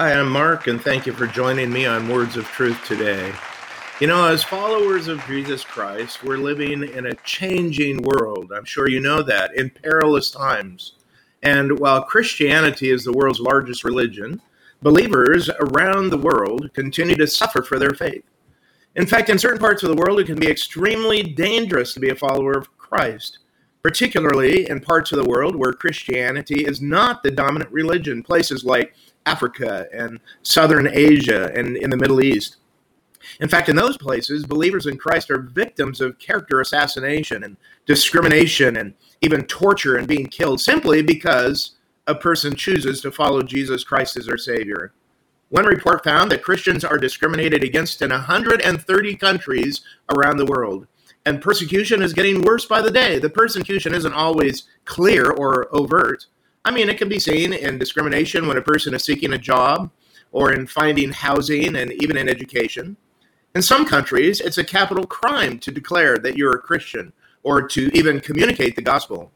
Hi, I'm Mark, and thank you for joining me on Words of Truth today. You know, as followers of Jesus Christ, we're living in a changing world. I'm sure you know that, in perilous times. And while Christianity is the world's largest religion, believers around the world continue to suffer for their faith. In fact, in certain parts of the world, it can be extremely dangerous to be a follower of Christ, particularly in parts of the world where Christianity is not the dominant religion, places like Africa and Southern Asia and in the Middle East. In fact, in those places, believers in Christ are victims of character assassination and discrimination and even torture and being killed simply because a person chooses to follow Jesus Christ as their Savior. One report found that Christians are discriminated against in 130 countries around the world. And persecution is getting worse by the day. The persecution isn't always clear or overt. I mean, it can be seen in discrimination when a person is seeking a job or in finding housing and even in education. In some countries, it's a capital crime to declare that you're a Christian or to even communicate the gospel.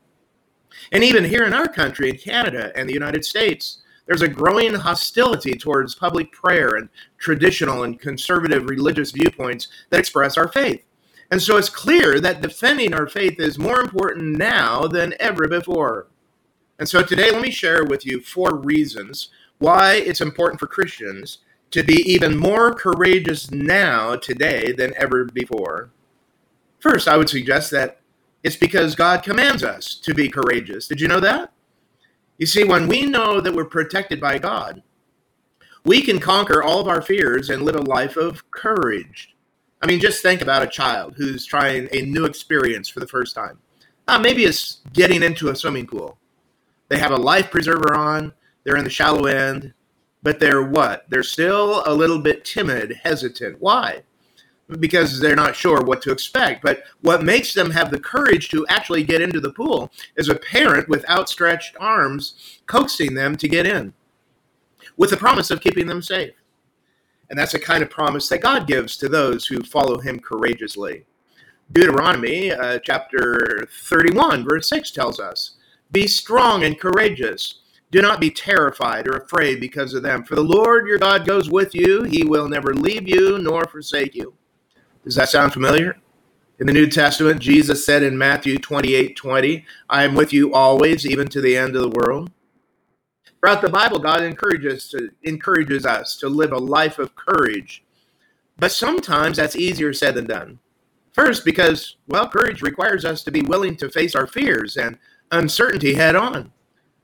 And even here in our country, in Canada and the United States, there's a growing hostility towards public prayer and traditional and conservative religious viewpoints that express our faith. And so it's clear that defending our faith is more important now than ever before. And so today, let me share with you four reasons why it's important for Christians to be even more courageous now, today, than ever before. First, I would suggest that it's because God commands us to be courageous. Did you know that? You see, when we know that we're protected by God, we can conquer all of our fears and live a life of courage. I mean, just think about a child who's trying a new experience for the first time. Uh, maybe it's getting into a swimming pool. They have a life preserver on. They're in the shallow end, but they're what? They're still a little bit timid, hesitant. Why? Because they're not sure what to expect. But what makes them have the courage to actually get into the pool is a parent with outstretched arms coaxing them to get in with the promise of keeping them safe. And that's the kind of promise that God gives to those who follow him courageously. Deuteronomy uh, chapter 31, verse 6 tells us be strong and courageous. Do not be terrified or afraid because of them. For the Lord your God goes with you. He will never leave you nor forsake you. Does that sound familiar? In the New Testament, Jesus said in Matthew 28 20, I am with you always, even to the end of the world. Throughout the Bible, God encourages, to, encourages us to live a life of courage. But sometimes that's easier said than done. First, because, well, courage requires us to be willing to face our fears and uncertainty head on.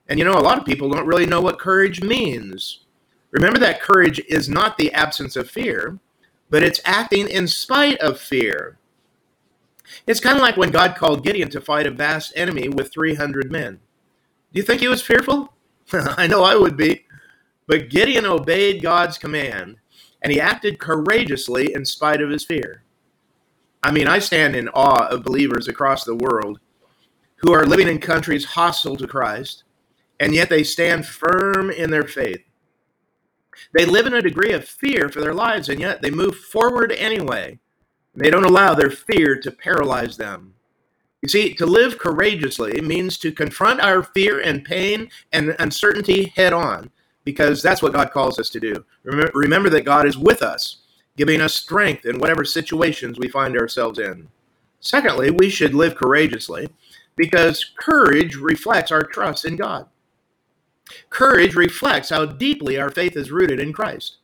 And you know, a lot of people don't really know what courage means. Remember that courage is not the absence of fear, but it's acting in spite of fear. It's kind of like when God called Gideon to fight a vast enemy with 300 men. Do you think he was fearful? I know I would be. But Gideon obeyed God's command and he acted courageously in spite of his fear. I mean, I stand in awe of believers across the world who are living in countries hostile to Christ, and yet they stand firm in their faith. They live in a degree of fear for their lives, and yet they move forward anyway. They don't allow their fear to paralyze them. You see, to live courageously means to confront our fear and pain and uncertainty head on, because that's what God calls us to do. Remember that God is with us, giving us strength in whatever situations we find ourselves in. Secondly, we should live courageously because courage reflects our trust in God. Courage reflects how deeply our faith is rooted in Christ.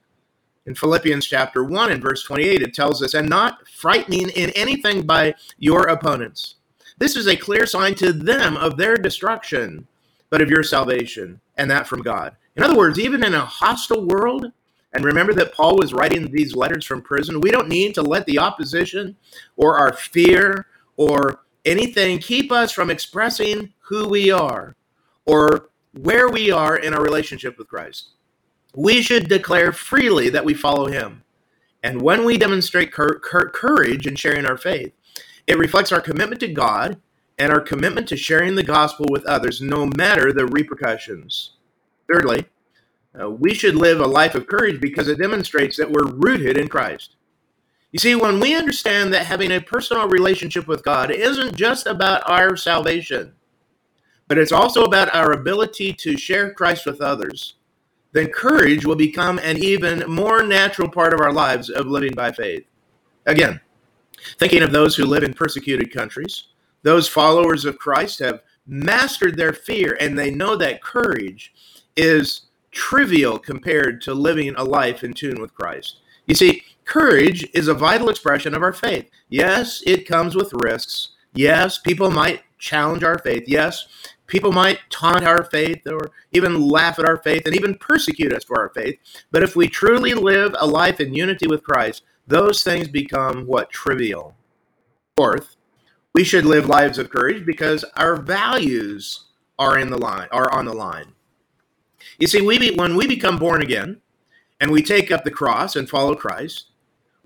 In Philippians chapter 1 and verse 28, it tells us, and not frightening in anything by your opponents. This is a clear sign to them of their destruction, but of your salvation, and that from God. In other words, even in a hostile world, and remember that Paul was writing these letters from prison, we don't need to let the opposition or our fear or anything keep us from expressing who we are or where we are in our relationship with Christ. We should declare freely that we follow him. And when we demonstrate courage in sharing our faith, it reflects our commitment to God and our commitment to sharing the gospel with others, no matter the repercussions. Thirdly, uh, we should live a life of courage because it demonstrates that we're rooted in Christ. You see, when we understand that having a personal relationship with God isn't just about our salvation, but it's also about our ability to share Christ with others, then courage will become an even more natural part of our lives of living by faith. Again, thinking of those who live in persecuted countries, those followers of Christ have mastered their fear and they know that courage is trivial compared to living a life in tune with Christ. You see, courage is a vital expression of our faith. Yes, it comes with risks. Yes, people might challenge our faith. Yes, people might taunt our faith or even laugh at our faith and even persecute us for our faith. But if we truly live a life in unity with Christ, those things become what? Trivial. Fourth, we should live lives of courage because our values are in the line, are on the line. You see, we be, when we become born again and we take up the cross and follow Christ,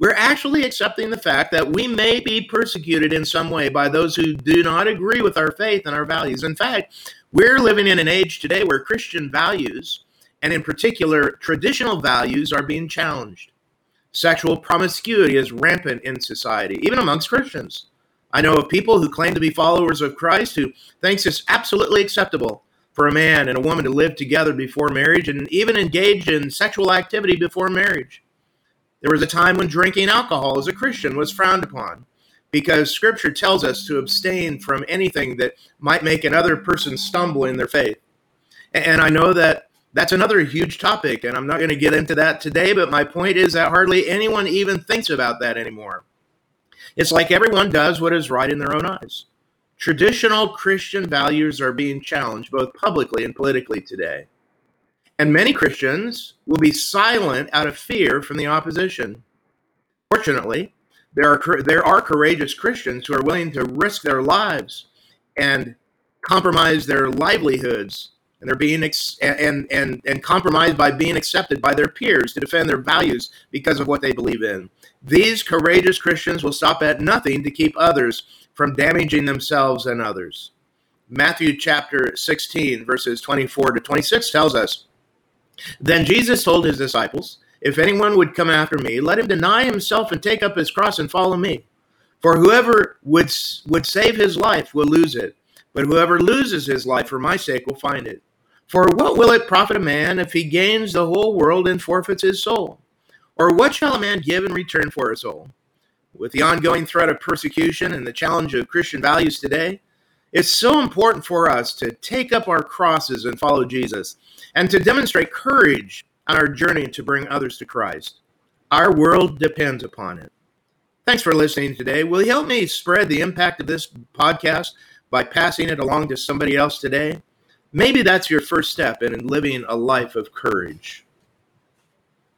we're actually accepting the fact that we may be persecuted in some way by those who do not agree with our faith and our values. In fact, we're living in an age today where Christian values, and in particular traditional values, are being challenged. Sexual promiscuity is rampant in society, even amongst Christians. I know of people who claim to be followers of Christ who thinks it's absolutely acceptable for a man and a woman to live together before marriage and even engage in sexual activity before marriage. There was a time when drinking alcohol as a Christian was frowned upon because scripture tells us to abstain from anything that might make another person stumble in their faith. And I know that that's another huge topic, and I'm not going to get into that today, but my point is that hardly anyone even thinks about that anymore. It's like everyone does what is right in their own eyes. Traditional Christian values are being challenged both publicly and politically today. And many Christians will be silent out of fear from the opposition. Fortunately, there are, there are courageous Christians who are willing to risk their lives and compromise their livelihoods and they're being ex- and and and compromised by being accepted by their peers to defend their values because of what they believe in. These courageous Christians will stop at nothing to keep others from damaging themselves and others. Matthew chapter 16 verses 24 to 26 tells us then Jesus told his disciples, If anyone would come after me, let him deny himself and take up his cross and follow me. For whoever would, would save his life will lose it, but whoever loses his life for my sake will find it. For what will it profit a man if he gains the whole world and forfeits his soul? Or what shall a man give in return for his soul? With the ongoing threat of persecution and the challenge of Christian values today, it's so important for us to take up our crosses and follow Jesus and to demonstrate courage on our journey to bring others to Christ. Our world depends upon it. Thanks for listening today. Will you help me spread the impact of this podcast by passing it along to somebody else today? Maybe that's your first step in living a life of courage.